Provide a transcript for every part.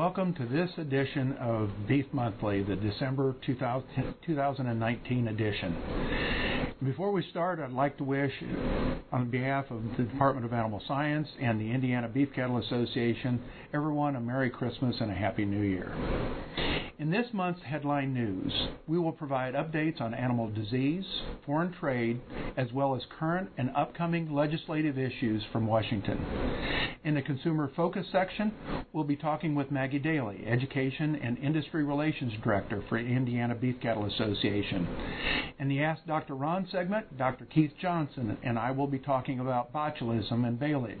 Welcome to this edition of Beef Monthly, the December 2000, 2019 edition. Before we start, I'd like to wish, on behalf of the Department of Animal Science and the Indiana Beef Cattle Association, everyone a Merry Christmas and a Happy New Year. In this month's headline news, we will provide updates on animal disease, foreign trade, as well as current and upcoming legislative issues from Washington. In the Consumer Focus section, we'll be talking with Maggie Daly, Education and Industry Relations Director for Indiana Beef Cattle Association. In the Ask Dr. Ron segment, Dr. Keith Johnson and I will be talking about botulism and baleage.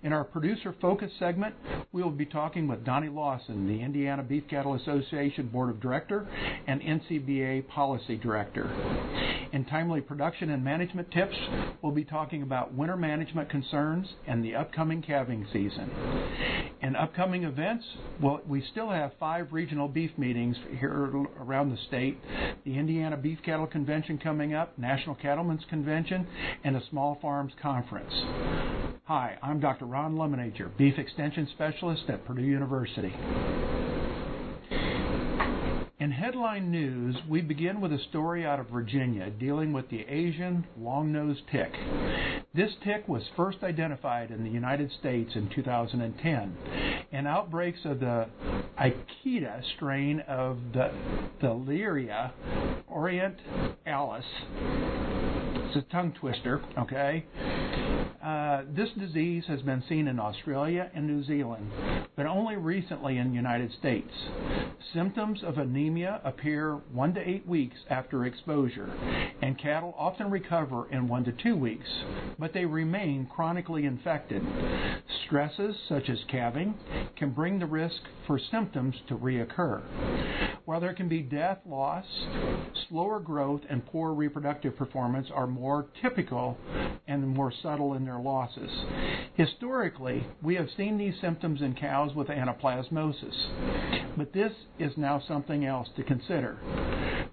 In our Producer Focus segment, we will be talking with Donnie Lawson, the Indiana Beef Cattle Association Board of Director and NCBA Policy Director. In Timely Production and Management Tips, we'll be talking about winter management concerns and the upcoming calving season. In upcoming events, well, we still have five regional beef meetings here around the state the Indiana Beef Cattle Convention coming up, National Cattlemen's Convention, and a Small Farms Conference. Hi, I'm Dr. Ron Lemenager, Beef Extension Specialist at Purdue University. In headline news, we begin with a story out of Virginia dealing with the Asian long-nosed tick. This tick was first identified in the United States in 2010, and outbreaks of the Ikeda strain of the Theileria orientalis it's a tongue twister, okay? Uh, this disease has been seen in Australia and New Zealand, but only recently in the United States. Symptoms of anemia appear one to eight weeks after exposure, and cattle often recover in one to two weeks, but they remain chronically infected. Stresses such as calving can bring the risk for symptoms to reoccur. While there can be death, loss, slower growth, and poor reproductive performance are more typical and more subtle in their losses. Historically, we have seen these symptoms in cows with anaplasmosis, but this is now something else to consider.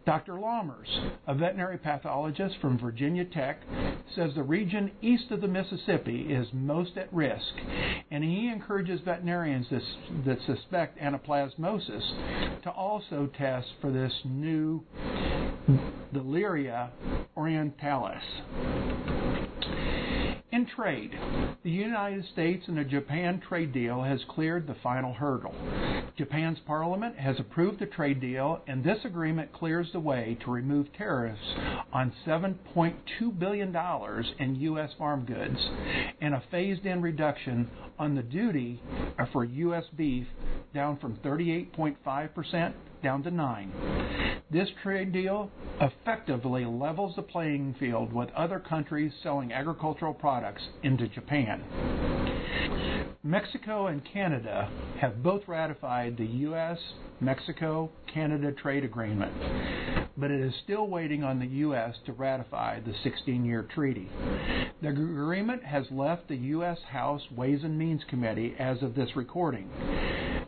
Dr. Lahmers, a veterinary pathologist from Virginia Tech, says the region east of the Mississippi is most at risk, and he encourages veterinarians that suspect anaplasmosis to also test for this new Theileria orientalis. In trade, the United States and the Japan trade deal has cleared the final hurdle. Japan's parliament has approved the trade deal, and this agreement clears the way to remove tariffs on $7.2 billion in U.S. farm goods and a phased in reduction on the duty for U.S. beef down from 38.5% down to 9. This trade deal effectively levels the playing field with other countries selling agricultural products into Japan. Mexico and Canada have both ratified the U.S. Mexico Canada trade agreement, but it is still waiting on the U.S. to ratify the 16 year treaty. The agreement has left the U.S. House Ways and Means Committee as of this recording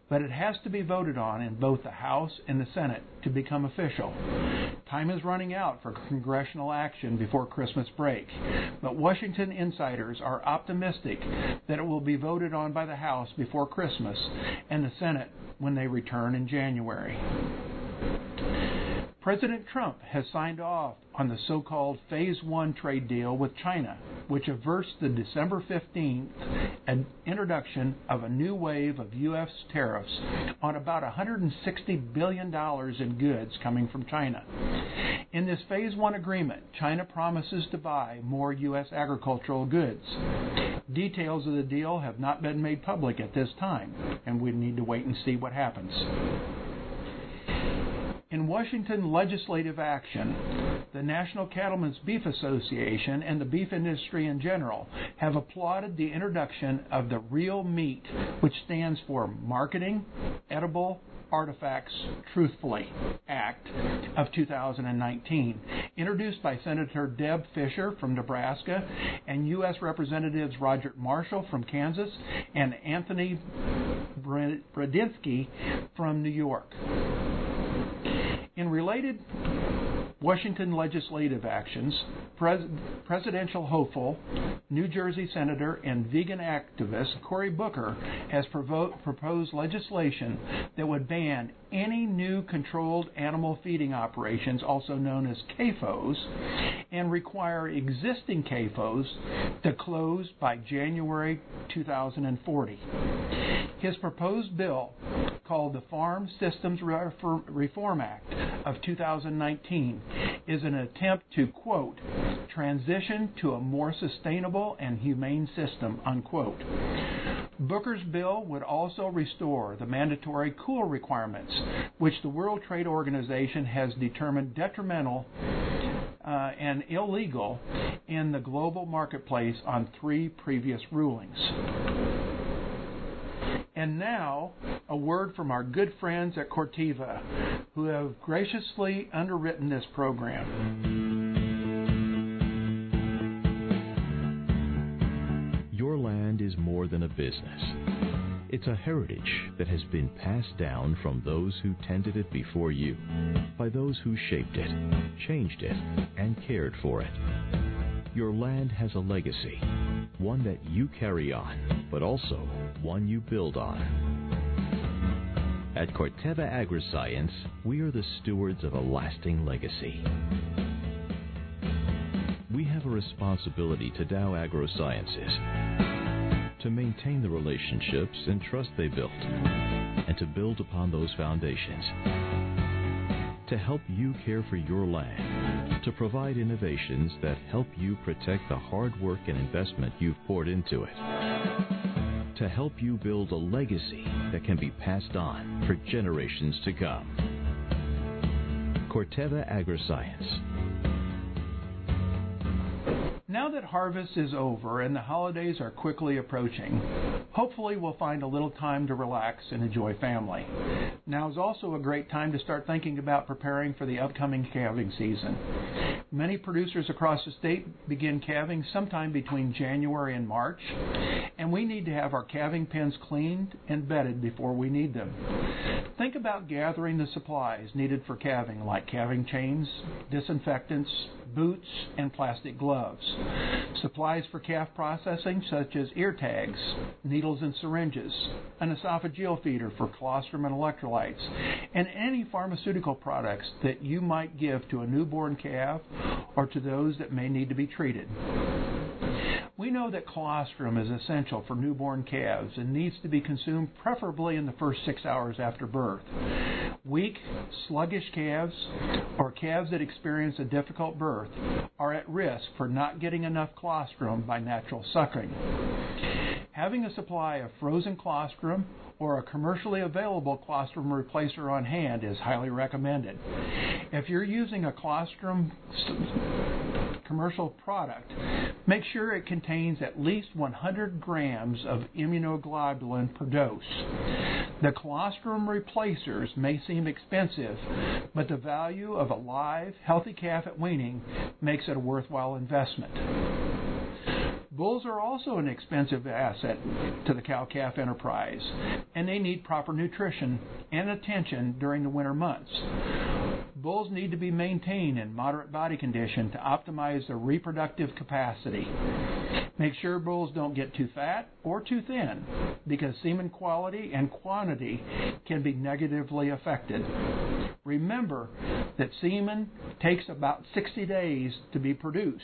but it has to be voted on in both the House and the Senate to become official. Time is running out for congressional action before Christmas break, but Washington insiders are optimistic that it will be voted on by the House before Christmas and the Senate when they return in January. President Trump has signed off on the so called Phase 1 trade deal with China, which averts the December 15th introduction of a new wave of U.S. tariffs on about $160 billion in goods coming from China. In this Phase 1 agreement, China promises to buy more U.S. agricultural goods. Details of the deal have not been made public at this time, and we need to wait and see what happens. In Washington legislative action, the National Cattlemen's Beef Association and the beef industry in general have applauded the introduction of the Real Meat, which stands for Marketing Edible Artifacts Truthfully Act of 2019, introduced by Senator Deb Fischer from Nebraska and U.S. Representatives Roger Marshall from Kansas and Anthony Brudzinski from New York. In related Washington legislative actions, pres- presidential hopeful, New Jersey senator, and vegan activist Cory Booker has provo- proposed legislation that would ban any new controlled animal feeding operations, also known as CAFOs, and require existing CAFOs to close by January 2040. His proposed bill, called the Farm Systems Reform Act of 2019, is an attempt to, quote, transition to a more sustainable and humane system, unquote. Booker's bill would also restore the mandatory COOL requirements, which the World Trade Organization has determined detrimental uh, and illegal in the global marketplace on three previous rulings. And now, a word from our good friends at Corteva, who have graciously underwritten this program. Your land is more than a business. It's a heritage that has been passed down from those who tended it before you, by those who shaped it, changed it, and cared for it. Your land has a legacy, one that you carry on, but also one you build on. At Corteva Agriscience, we are the stewards of a lasting legacy. We have a responsibility to Dow AgroSciences to maintain the relationships and trust they built, and to build upon those foundations. To help you care for your land to provide innovations that help you protect the hard work and investment you've poured into it. To help you build a legacy that can be passed on for generations to come. Corteva Agriscience. Harvest is over and the holidays are quickly approaching, hopefully we'll find a little time to relax and enjoy family. Now is also a great time to start thinking about preparing for the upcoming calving season. Many producers across the state begin calving sometime between January and March, and we need to have our calving pens cleaned and bedded before we need them. Think about gathering the supplies needed for calving, like calving chains, disinfectants, boots, and plastic gloves. Supplies for calf processing, such as ear tags, needles and syringes, an esophageal feeder for colostrum and electrolytes, and any pharmaceutical products that you might give to a newborn calf or to those that may need to be treated. We know that colostrum is essential for newborn calves and needs to be consumed preferably in the first six hours after birth. Weak, sluggish calves or calves that experience a difficult birth are at risk for not getting enough colostrum by natural suckling. Having a supply of frozen colostrum or a commercially available colostrum replacer on hand is highly recommended. If you're using a colostrum commercial product, make sure it contains at least 100 grams of immunoglobulin per dose. The colostrum replacers may seem expensive, but the value of a live, healthy calf at weaning makes it a worthwhile investment. Bulls are also an expensive asset to the cow calf enterprise, and they need proper nutrition and attention during the winter months. Bulls need to be maintained in moderate body condition to optimize their reproductive capacity. Make sure bulls don't get too fat or too thin because semen quality and quantity can be negatively affected. Remember that semen takes about 60 days to be produced,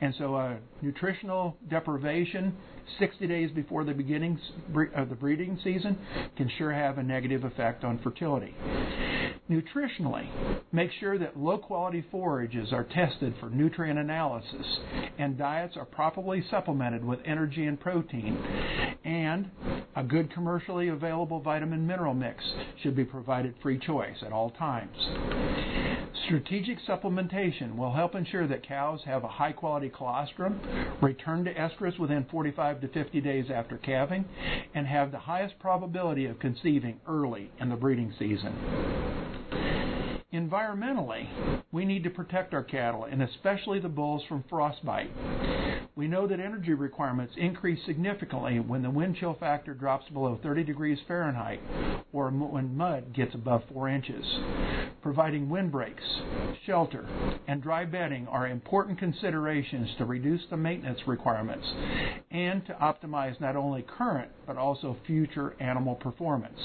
and so a nutritional deprivation 60 days before the beginning of uh, the breeding season can sure have a negative effect on fertility. Nutritionally, make sure that low quality forages are tested for nutrient analysis and diets are properly supplemented with energy and protein. And a good commercially available vitamin mineral mix should be provided free choice at all times. Strategic supplementation will help ensure that cows have a high quality colostrum, return to estrus within 45 to 50 days after calving, and have the highest probability of conceiving early in the breeding season. Environmentally, we need to protect our cattle and especially the bulls from frostbite. We know that energy requirements increase significantly when the wind chill factor drops below 30 degrees Fahrenheit or when mud gets above 4 inches. Providing windbreaks, shelter, and dry bedding are important considerations to reduce the maintenance requirements and to optimize not only current but also future animal performance.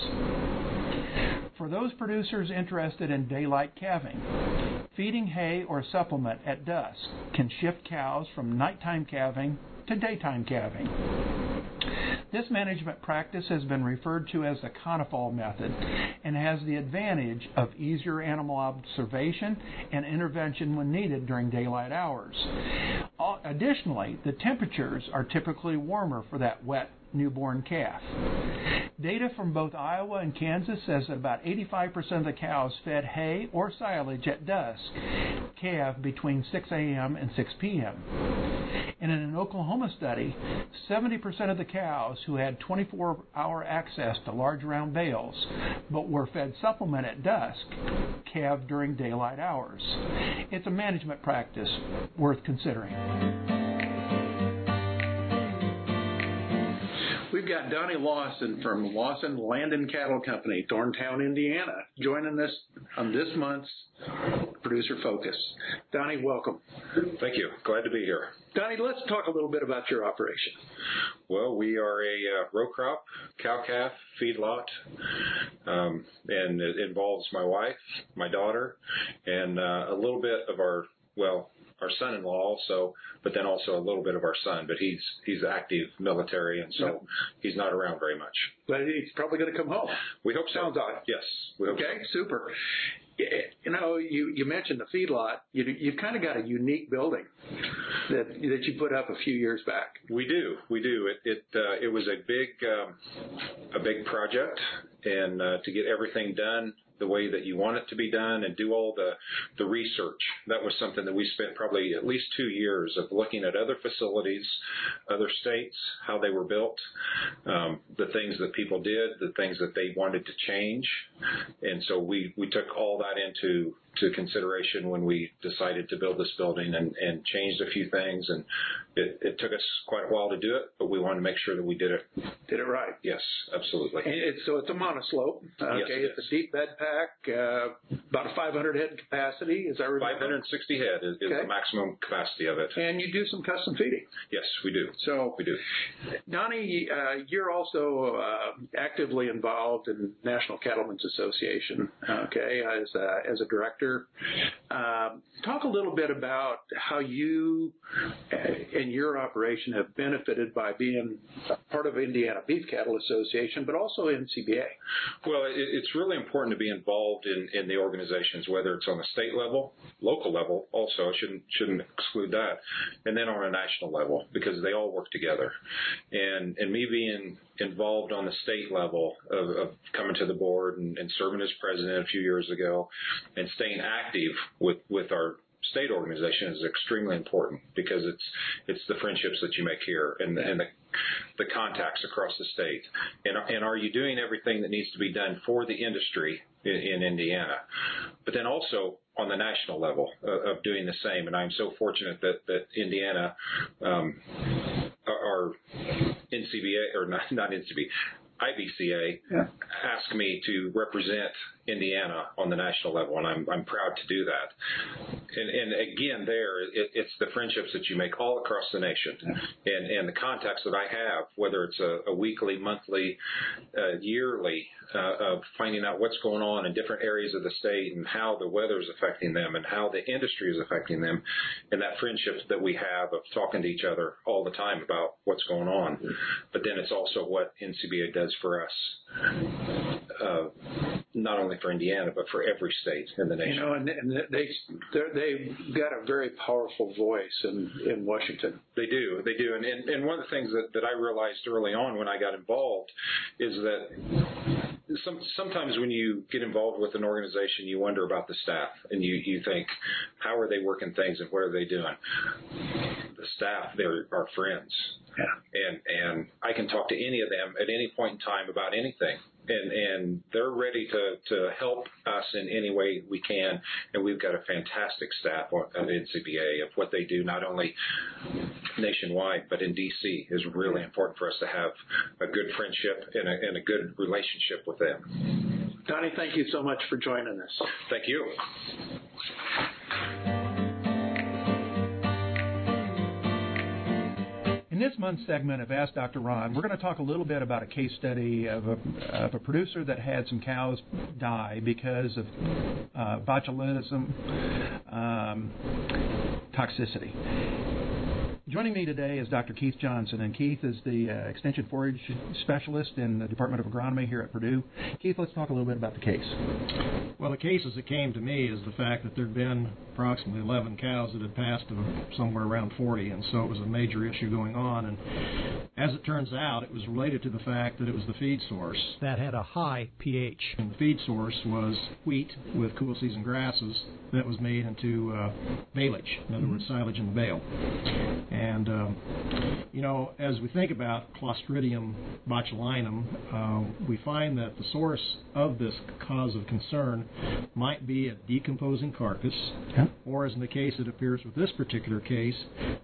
For those producers interested in daylight calving, feeding hay or supplement at dusk can shift cows from nighttime calving to daytime calving. This management practice has been referred to as the Konefal method and has the advantage of easier animal observation and intervention when needed during daylight hours. Additionally, the temperatures are typically warmer for that wet newborn calf. Data from both Iowa and Kansas says that about 85% of the cows fed hay or silage at dusk calve between 6 a.m. and 6 p.m. And in an Oklahoma study, 70% of the cows who had 24 hour access to large round bales but were fed supplement at dusk calved during daylight hours. It's a management practice worth considering. We've got Donnie Lawson from Lawson Land and Cattle Company, Thorntown, Indiana, joining us on this month's Producer Focus. Donnie, welcome. Thank you. Glad to be here. Donnie, let's talk a little bit about your operation. Well, we are a uh, row crop, cow calf, feedlot, um, and it involves my wife, my daughter, and uh, a little bit of our, well, our son-in-law also, but then also a little bit of our son. But he's he's active military, and so he's not around very much. But he's probably going to come home. We hope so. Sounds odd. Yes. Okay. So. Super. You know, you you mentioned the feedlot. You you've kind of got a unique building that that you put up a few years back. We do. We do. It it uh, it was a big um, a big project, and uh, to get everything done the way that you want it to be done and do all the, the research. That was something that we spent probably at least two years of looking at other facilities, other states, how they were built, um, the things that people did, the things that they wanted to change. And so we, we took all that into to consideration when we decided to build this building and, and changed a few things. And it, it took us quite a while to do it, but we wanted to make sure that we did it. Did it right. Yes, absolutely. And it's, so it's a monoslope. Okay, yes, it it's is. a deep bed pack, uh, about a 500 head capacity. Is that right? 560 head is, is okay. the maximum capacity of it. And you do some custom feeding. Yes, we do. So we do. Donnie, uh, you're also uh, actively involved in National Cattlemen's Association. Okay, as a, as a director um, talk a little bit about how you and your operation have benefited by being part of Indiana Beef Cattle Association, but also NCBA. Well, it, it's really important to be involved in, in the organizations, whether it's on the state level, local level, also shouldn't shouldn't exclude that, and then on a national level because they all work together. And and me being involved on the state level of, of coming to the board and, and serving as president a few years ago, and staying active with with our state organization is extremely important because it's it's the friendships that you make here and the, and the the contacts across the state. And and are you doing everything that needs to be done for the industry in, in Indiana? But then also on the national level uh, of doing the same. And I'm so fortunate that that Indiana um, our NCBA or not not NCBA IBCA yeah. asked me to represent Indiana on the national level, and I'm I'm proud to do that. And, and again, there it, it's the friendships that you make all across the nation, yeah. and and the contacts that I have, whether it's a, a weekly, monthly, uh, yearly, uh, of finding out what's going on in different areas of the state and how the weather is affecting them and how the industry is affecting them, and that friendships that we have of talking to each other all the time about what's going on. But then it's also what NCBA does for us. Uh, not only for Indiana but for every state in the nation. You know, and, and they they've got a very powerful voice in in Washington. They do, they do, and and, and one of the things that that I realized early on when I got involved is that some, sometimes when you get involved with an organization, you wonder about the staff and you, you think, how are they working things and what are they doing? The staff there are friends. Yeah. And and I can talk to any of them at any point in time about anything. And and they're ready to to help us in any way we can. And we've got a fantastic staff at NCBA of what they do not only nationwide but in DC is really important for us to have a good friendship and a, and a good relationship with them. Donnie, thank you so much for joining us. Thank you. This month's segment of Ask Dr. Ron, we're going to talk a little bit about a case study of a, of a producer that had some cows die because of uh, botulism um, toxicity. Joining me today is Dr. Keith Johnson, and Keith is the uh, Extension Forage Specialist in the Department of Agronomy here at Purdue. Keith, let's talk a little bit about the case. Well, the case as it came to me is the fact that there had been approximately 11 cows that had passed to somewhere around 40, and so it was a major issue going on. And as it turns out, it was related to the fact that it was the feed source that had a high pH. And the feed source was wheat with cool season grasses that was made into uh, baleage, in other words, silage in the bale. And, um, you know, as we think about Clostridium botulinum, uh, we find that the source of this cause of concern might be a decomposing carcass, yeah. or as in the case it appears with this particular case,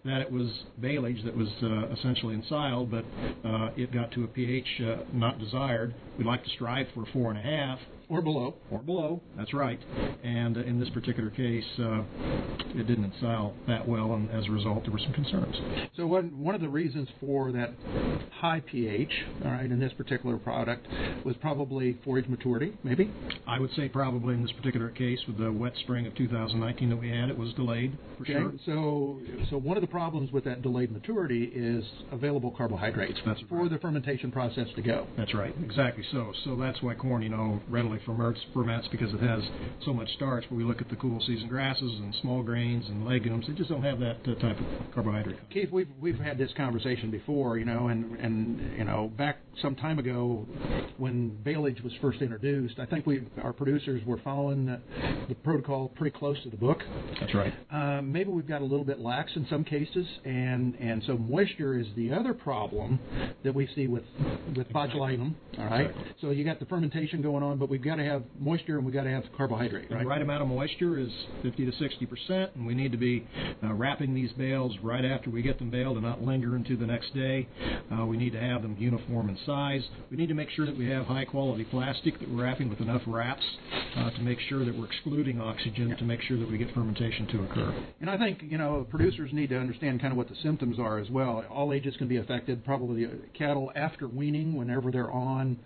that it was baleage that was uh, essentially ensiled, but uh, it got to a pH uh, not desired. We'd like to strive for four and a half, or below. Or below, that's right. And uh, in this particular case, uh, it didn't sell that well, and as a result, there were some concerns. So one one of the reasons for that high pH, all right, in this particular product was probably forage maturity, maybe. I would say probably in this particular case, with the wet spring of 2019 that we had, it was delayed for okay. sure. So so one of the problems with that delayed maturity is available carbohydrates that's for right. the fermentation process to go. That's right, exactly. So so that's why corn, you know, readily ferments, ferments because it has so much starch. But we look at the cool season grasses and small grains and legumes; they just don't have that uh, type of carbohydrate. Keith, we've we've had this conversation before, you know, and and you know back some time ago when baleage was first introduced, I think we our producers were following the, the protocol pretty close to the book. That's right. Um, maybe we've got a little bit lax in some cases, and and so moisture is the other problem that we see with with botulinum. All right, Exactly. so you got the fermentation going on, but we've got to have moisture and we've got to have carbohydrate. Right? The right amount of moisture is 50 to 60 percent, and we need to be uh, wrapping these bales right after we get them baled and not linger into the next day. Uh, we need to have them uniform in size. We need to make sure that we have high quality plastic that we're wrapping with enough wraps uh, to make sure that we're excluding oxygen to make sure that we get fermentation to occur. And I think you know producers need to understand kind of what the symptoms are as well. All ages can be affected. Probably uh, cattle after weaning, whenever they're on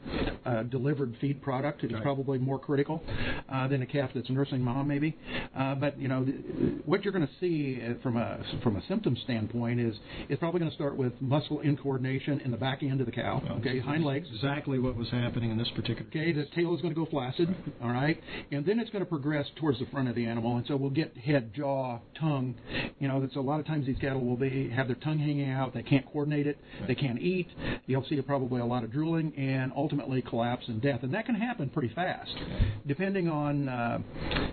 uh, delivered feed product, is Right. probably more critical uh, than a calf that's nursing mom, maybe. Uh, but you know th- what you're going to see from a from a symptom standpoint is it's probably going to start with muscle incoordination in the back end of the cow. Okay, hind legs. Exactly what was happening in this particular case. Okay, the tail is going to go flaccid, all right, and then it's going to progress towards the front of the animal, and so we'll get head, jaw, tongue. You know, that's a lot of times these cattle will be have their tongue hanging out. They can't coordinate it. They can't eat. You'll see probably a lot of drooling and ultimately collapse and death, and that can happen pretty fast, depending on uh,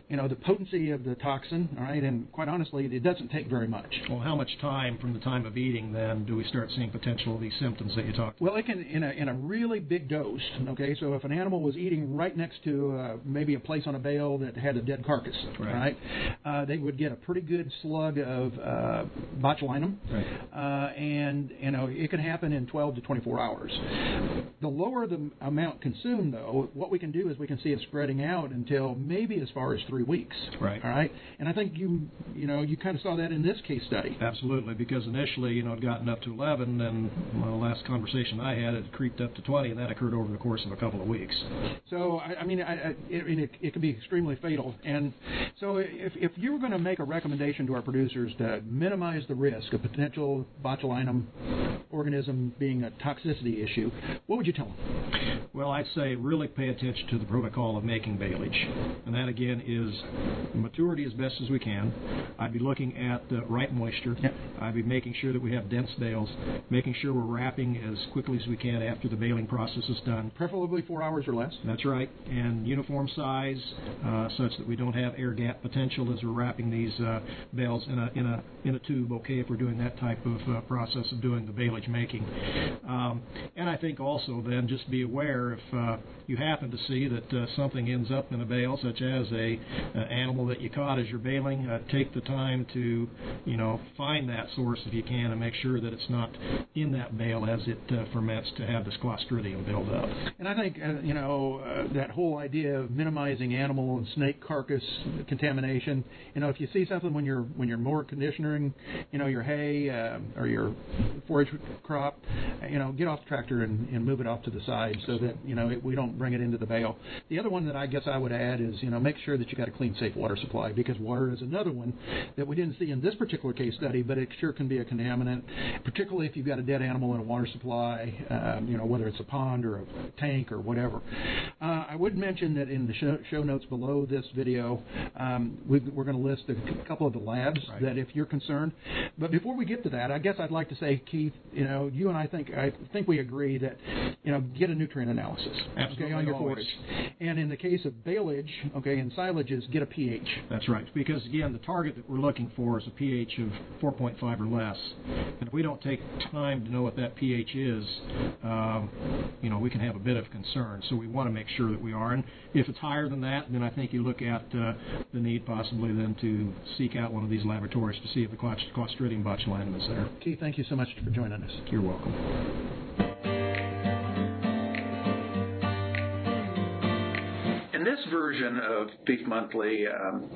you know the potency of the toxin. All right, and quite honestly, it doesn't take very much. Well, how much time from the time of eating then do we start seeing potential of these symptoms that you talked about? Well, it can in a in a really big dose. Okay, so if an animal was eating right next to uh, maybe a place on a bale that had a dead carcass, Right. right, uh, they would get a pretty good slug of uh, botulinum, Right. uh, and you know it can happen in 12 to 24 hours. The lower the amount consumed, though, what we can do is we can see it spreading out until maybe as far as three weeks. Right. All right, and I think you you know you kind of saw that in this case study. Absolutely, because initially, you know, it gotten up to 11, and well, the last conversation I had, it creeped up to 20, and that occurred over the course of a couple of weeks. So I, I mean, I, I, it, it, it can be extremely fatal. And so if, if you were going to make a recommendation to our producers to minimize the risk of potential botulinum organism being a toxicity issue, what would you tell them? Well, I'd say really pay attention to to the protocol of making baleage. And that again is maturity as best as we can. I'd be looking at the right moisture. Yep. I'd be making sure that we have dense bales, making sure we're wrapping as quickly as we can after the baling process is done. Preferably four hours or less. That's right, and uniform size, uh, such that we don't have air gap potential as we're wrapping these uh, bales in a in a in a tube. Okay, if we're doing that type of uh, process of doing the baleage making, um, and I think also then just be aware if uh, you happen to see that uh, something ends up in a bale, such as a, a animal that you caught as you're baling, uh, take the time to you know find that source if you can and make sure that it's not in that bale as it uh, ferments to have this clostridium build up. And I think uh, you know uh, that whole idea of minimizing animal and snake carcass contamination. You know, if you see something when you're when you're more conditioning, you know, your hay uh, or your forage crop, you know, get off the tractor and, and move it off to the side so that you know it, we don't bring it into the bale. The other one that I guess I would add is you know make sure that you got a clean, safe water supply because water is another one that we didn't see in this particular case study, but it sure can be a contaminant, particularly if you've got a dead animal in a water supply. Um, you know, whether it's a pond or a tank or whatever. Uh, I would mention that in the show, show notes below this video, um, we, we're going to list a couple of the labs Right. that if you're concerned. But before we get to that, I guess I'd like to say, Keith, you know, you and I think I think we agree that you know get a nutrient analysis okay Absolutely, on your always. forage, and in the case of baleage, okay, and silages, get a pH. That's right. Because again, the target that we're looking for is a pH of 4.5 or less. And if we don't take time to know what that pH is, um, you know, we can have a bit of concern. So we want to make sure that we are. And if it's higher than that, then I think you look at uh, the need possibly then to seek out one of these laboratories to see if the Clostr- Clostridium botulinum is there. Keith, thank you so much for joining us. You're welcome. In this version of Beef Monthly, um,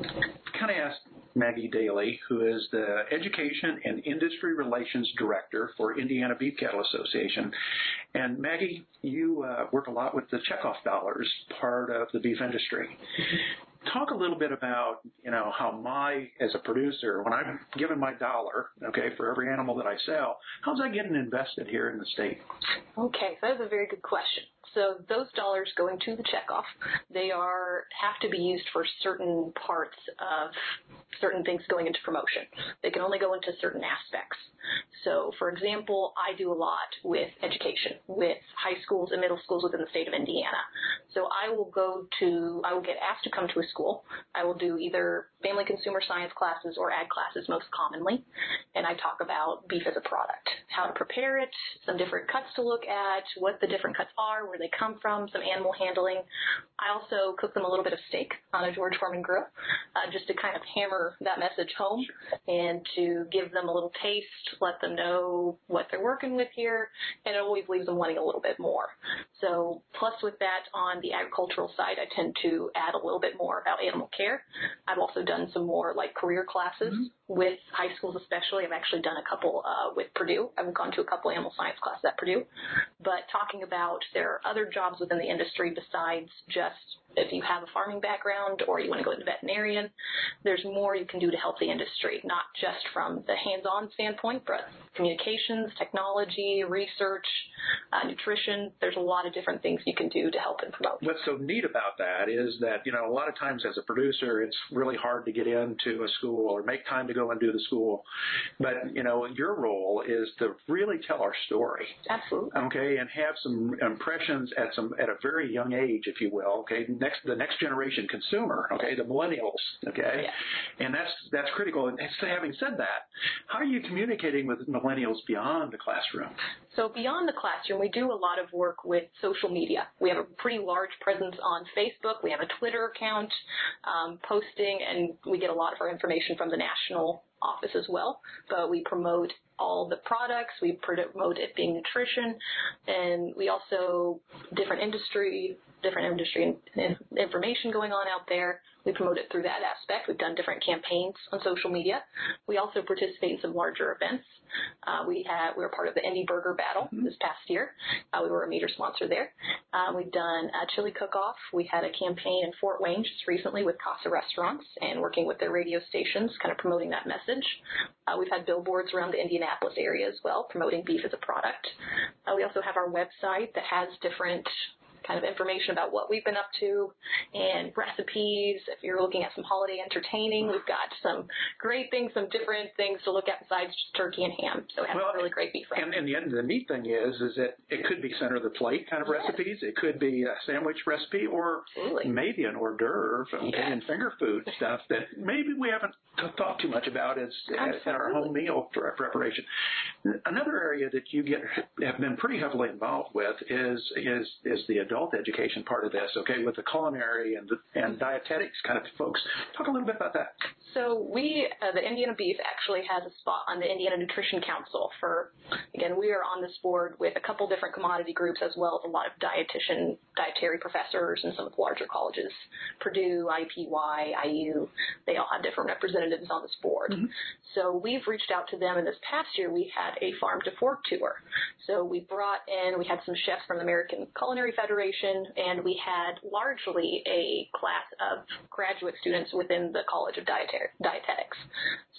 kind of asked Maggie Daly, who is the Education and Industry Relations Director for Indiana Beef Cattle Association. And Maggie, you uh, work a lot with the checkoff dollars part of the beef industry. Talk a little bit about, you know, how my, as a producer, when I'm given my dollar, okay, for every animal that I sell, how's that getting invested here in the state? Okay, so that's a very good question. So those dollars going to the checkoff, they are have to be used for certain parts of certain things going into promotion. They can only go into certain aspects. So, for example, I do a lot with education, with high schools and middle schools within the state of Indiana. So I will go to, I will get asked to come to a school. I will do either family consumer science classes or ag classes most commonly. And I talk about beef as a product, how to prepare it, some different cuts to look at, what the different cuts are, where they come from, some animal handling. I also cook them a little bit of steak on a George Foreman grill, uh, just to kind of hammer that message home and to give them a little taste, let them know what they're working with here, and it always leaves them wanting a little bit more. So, plus with that, on the agricultural side, I tend to add a little bit more about animal care. I've also done some more like career classes with high schools, especially. I've actually done a couple uh, with Purdue. I've gone to a couple animal science classes at Purdue. But talking about there are other jobs within the industry besides just if you have a farming background or you want to go into veterinarian, there's more you can do to help the industry, not just from the hands-on standpoint, but communications, technology, research, uh, nutrition. There's a lot of different things you can do to help and promote. What's so neat about that is that, you know, a lot of times as a producer, it's really hard to get into a school or make time to go and do the school. But, you know, your role is to really tell our story. Absolutely. Okay, and have some impressions at some at a very young age, if you will. Okay, next the next generation consumer. Okay, the millennials. Okay, and that's that's critical. And so having said that, how are you communicating with millennials beyond the classroom? So beyond the classroom, we do a lot of work with social media. We have a pretty large presence on Facebook. We have a Twitter account um, posting, and we get a lot of our information from the national office as well. But we promote all the products. We promote it being nutrition, and we also different industry, different industry in- information going on out there. We promote it through that aspect. We've done different campaigns on social media. We also participate in some larger events. Uh, we had we were part of the Indy Burger Battle this past year. Uh, we were a major sponsor there. Uh, we've done a chili cook-off. We had a campaign in Fort Wayne just recently with Casa Restaurants and working with their radio stations, kind of promoting that message. Uh, we've had billboards around the Indianapolis area as well, promoting beef as a product. Uh, we also have our website that has different kind of information about what we've been up to and recipes. If you're looking at some holiday entertaining, we've got some great things, some different things to look at besides just turkey and ham. So we have Well, really great beef And, and the, the neat thing is, is that it could be center of the plate kind of Yes. recipes. It could be a sandwich recipe, or Absolutely. maybe an hors d'oeuvre Yes. and finger food stuff that maybe we haven't thought too much about as, as in our home meal pre- preparation. Another area that you get have been pretty heavily involved with is is is the adult education part of this. Okay, with the culinary and and dietetics kind of folks. Talk a little bit about that. So we, uh, the Indiana Beef, actually has a spot on the Indiana Nutrition Council for, again, we are on this board with a couple different commodity groups as well as a lot of dietitian, dietary professors and some of the larger colleges, Purdue, IPY, IU, they all have different representatives on this board. So we've reached out to them, and this past year we had a farm to fork tour. So we brought in, we had some chefs from the American Culinary Federation, and we had largely a class of graduate students within the College of Dietetics.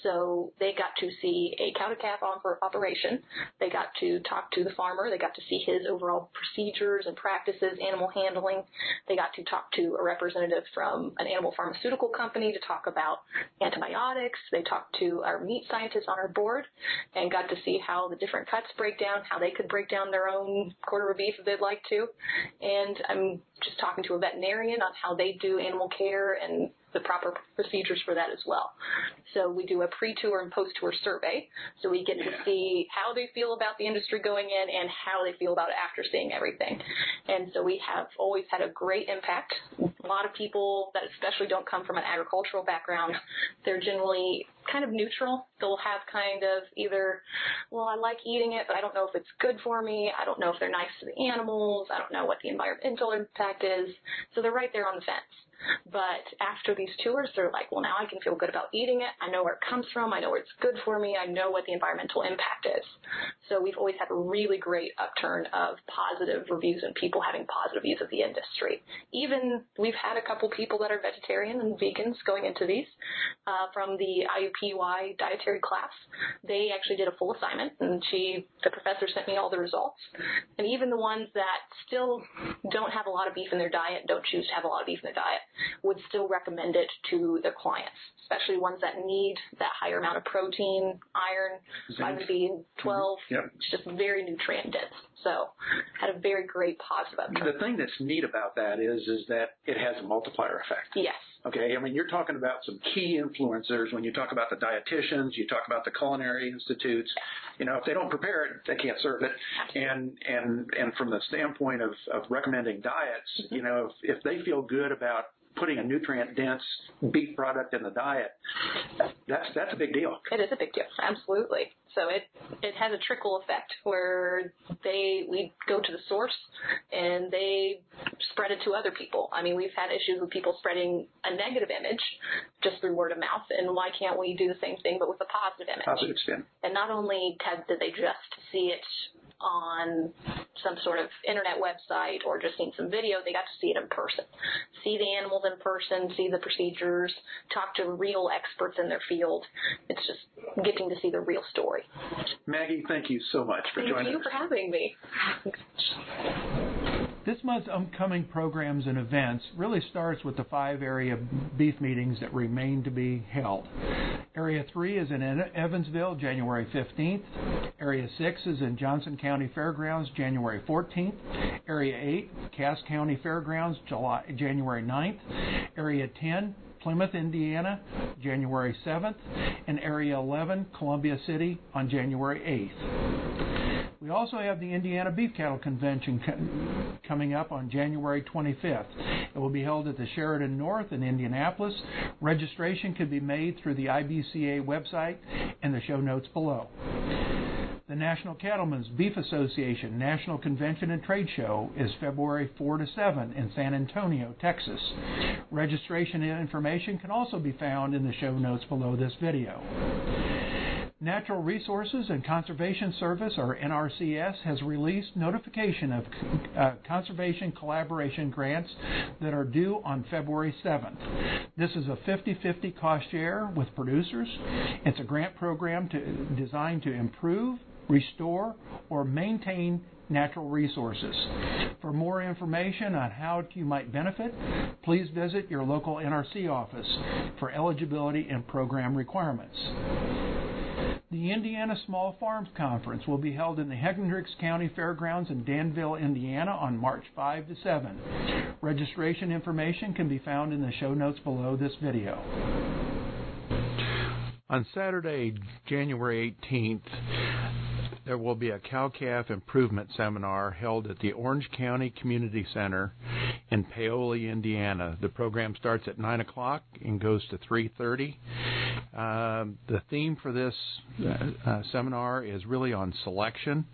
So they got to see a cow to calf op- operation. They got to talk to the farmer. They got to see his overall procedures and practices, animal handling. They got to talk to a representative from an animal pharmaceutical company to talk about antibiotics. They talked to our meat scientists on our board and got to see how the different cuts break down, how they could break down their own quarter of beef if they'd like to. And I'm just talking to a veterinarian on how they do animal care and the proper procedures for that as well. So we do a pre-tour and post-tour survey. So we get to see how they feel about the industry going in and how they feel about it after seeing everything. And so we have always had a great impact. A lot of people that especially don't come from an agricultural background, they're generally kind of neutral. They'll have kind of either, well, I like eating it, but I don't know if it's good for me. I don't know if they're nice to the animals. I don't know what the environmental impact is. So they're right there on the fence. But after these tours, they're like, well, now I can feel good about eating it. I know where it comes from. I know where it's good for me. I know what the environmental impact is. So we've always had a really great upturn of positive reviews and people having positive views of the industry. Even we've had a couple people that are vegetarian and vegans going into these uh, from the IUPUI dietary class. They actually did a full assignment, and she, the professor, sent me all the results. And even the ones that still don't have a lot of beef in their diet, don't choose to have a lot of beef in their diet, would still recommend it to their clients, especially ones that need that higher amount of protein, iron, vitamin B12. Mm-hmm. Yep. It's just very nutrient dense. So had a very great positive upturn. The thing that's neat about that is is that it has a multiplier effect. Yes. Okay, I mean, you're talking about some key influencers when you talk about the dietitians, you talk about the culinary institutes. You know, if they don't prepare it, they can't serve it. And and and from the standpoint of, of recommending diets, mm-hmm. you know, if, if they feel good about putting a nutrient dense beef product in the diet, that's that's a big deal. It is a big deal, absolutely. So it it has a trickle effect where they we go to the source and they spread it to other people. I mean, we've had issues with people spreading a negative image just through word of mouth, and why can't we do the same thing but with a positive image? Positive spin. And not only did they just see it on some sort of internet website or just seen some video, they got to see it in person. See the animals in person, see the procedures, talk to real experts in their field. It's just getting to see the real story. Maggie, thank you so much for Thank joining us. Thank you for having me. This month's upcoming programs and events really starts with the five area beef meetings that remain to be held. Area 3 is in Evansville, January 15th. Area 6 is in Johnson County Fairgrounds, January 14th. Area 8, Cass County Fairgrounds, July, January 9th. Area 10, Plymouth, Indiana, January 7th. And Area 11, Columbia City, on January 8th. We also have the Indiana Beef Cattle Convention co- coming up on January 25th. It will be held at the Sheraton North in Indianapolis. Registration can be made through the IBCA website and the show notes below. The National Cattlemen's Beef Association National Convention and Trade Show is February 4 to 7 in San Antonio, Texas. Registration information can also be found in the show notes below this video. Natural Resources and Conservation Service, or NRCS, has released notification of uh, conservation collaboration grants that are due on February 7th. This is a 50-50 cost share with producers. It's a grant program to, designed to improve, restore, or maintain natural resources. For more information on how you might benefit, please visit your local NRC office for eligibility and program requirements. The Indiana Small Farms Conference will be held in the Hendricks County Fairgrounds in Danville, Indiana on March 5 to 7. Registration information can be found in the show notes below this video. On Saturday, January 18th, there will be a cow calf improvement seminar held at the Orange County Community Center in Paoli, Indiana. The program starts at 9 o'clock and goes to 3.30. Um, the theme for this uh, uh, seminar is really on selection,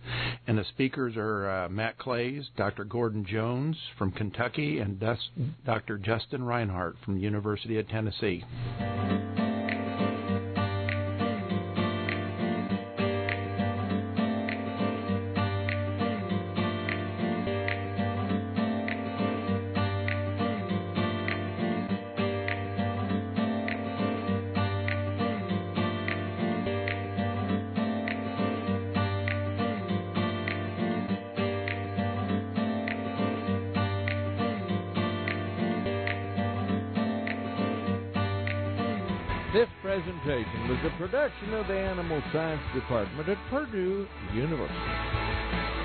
and the speakers are uh, Matt Claeys, Dr. Gordon Jones from Kentucky, and Dr. Justin Rhinehart from University of Tennessee. is a production of the Animal Science Department at Purdue University.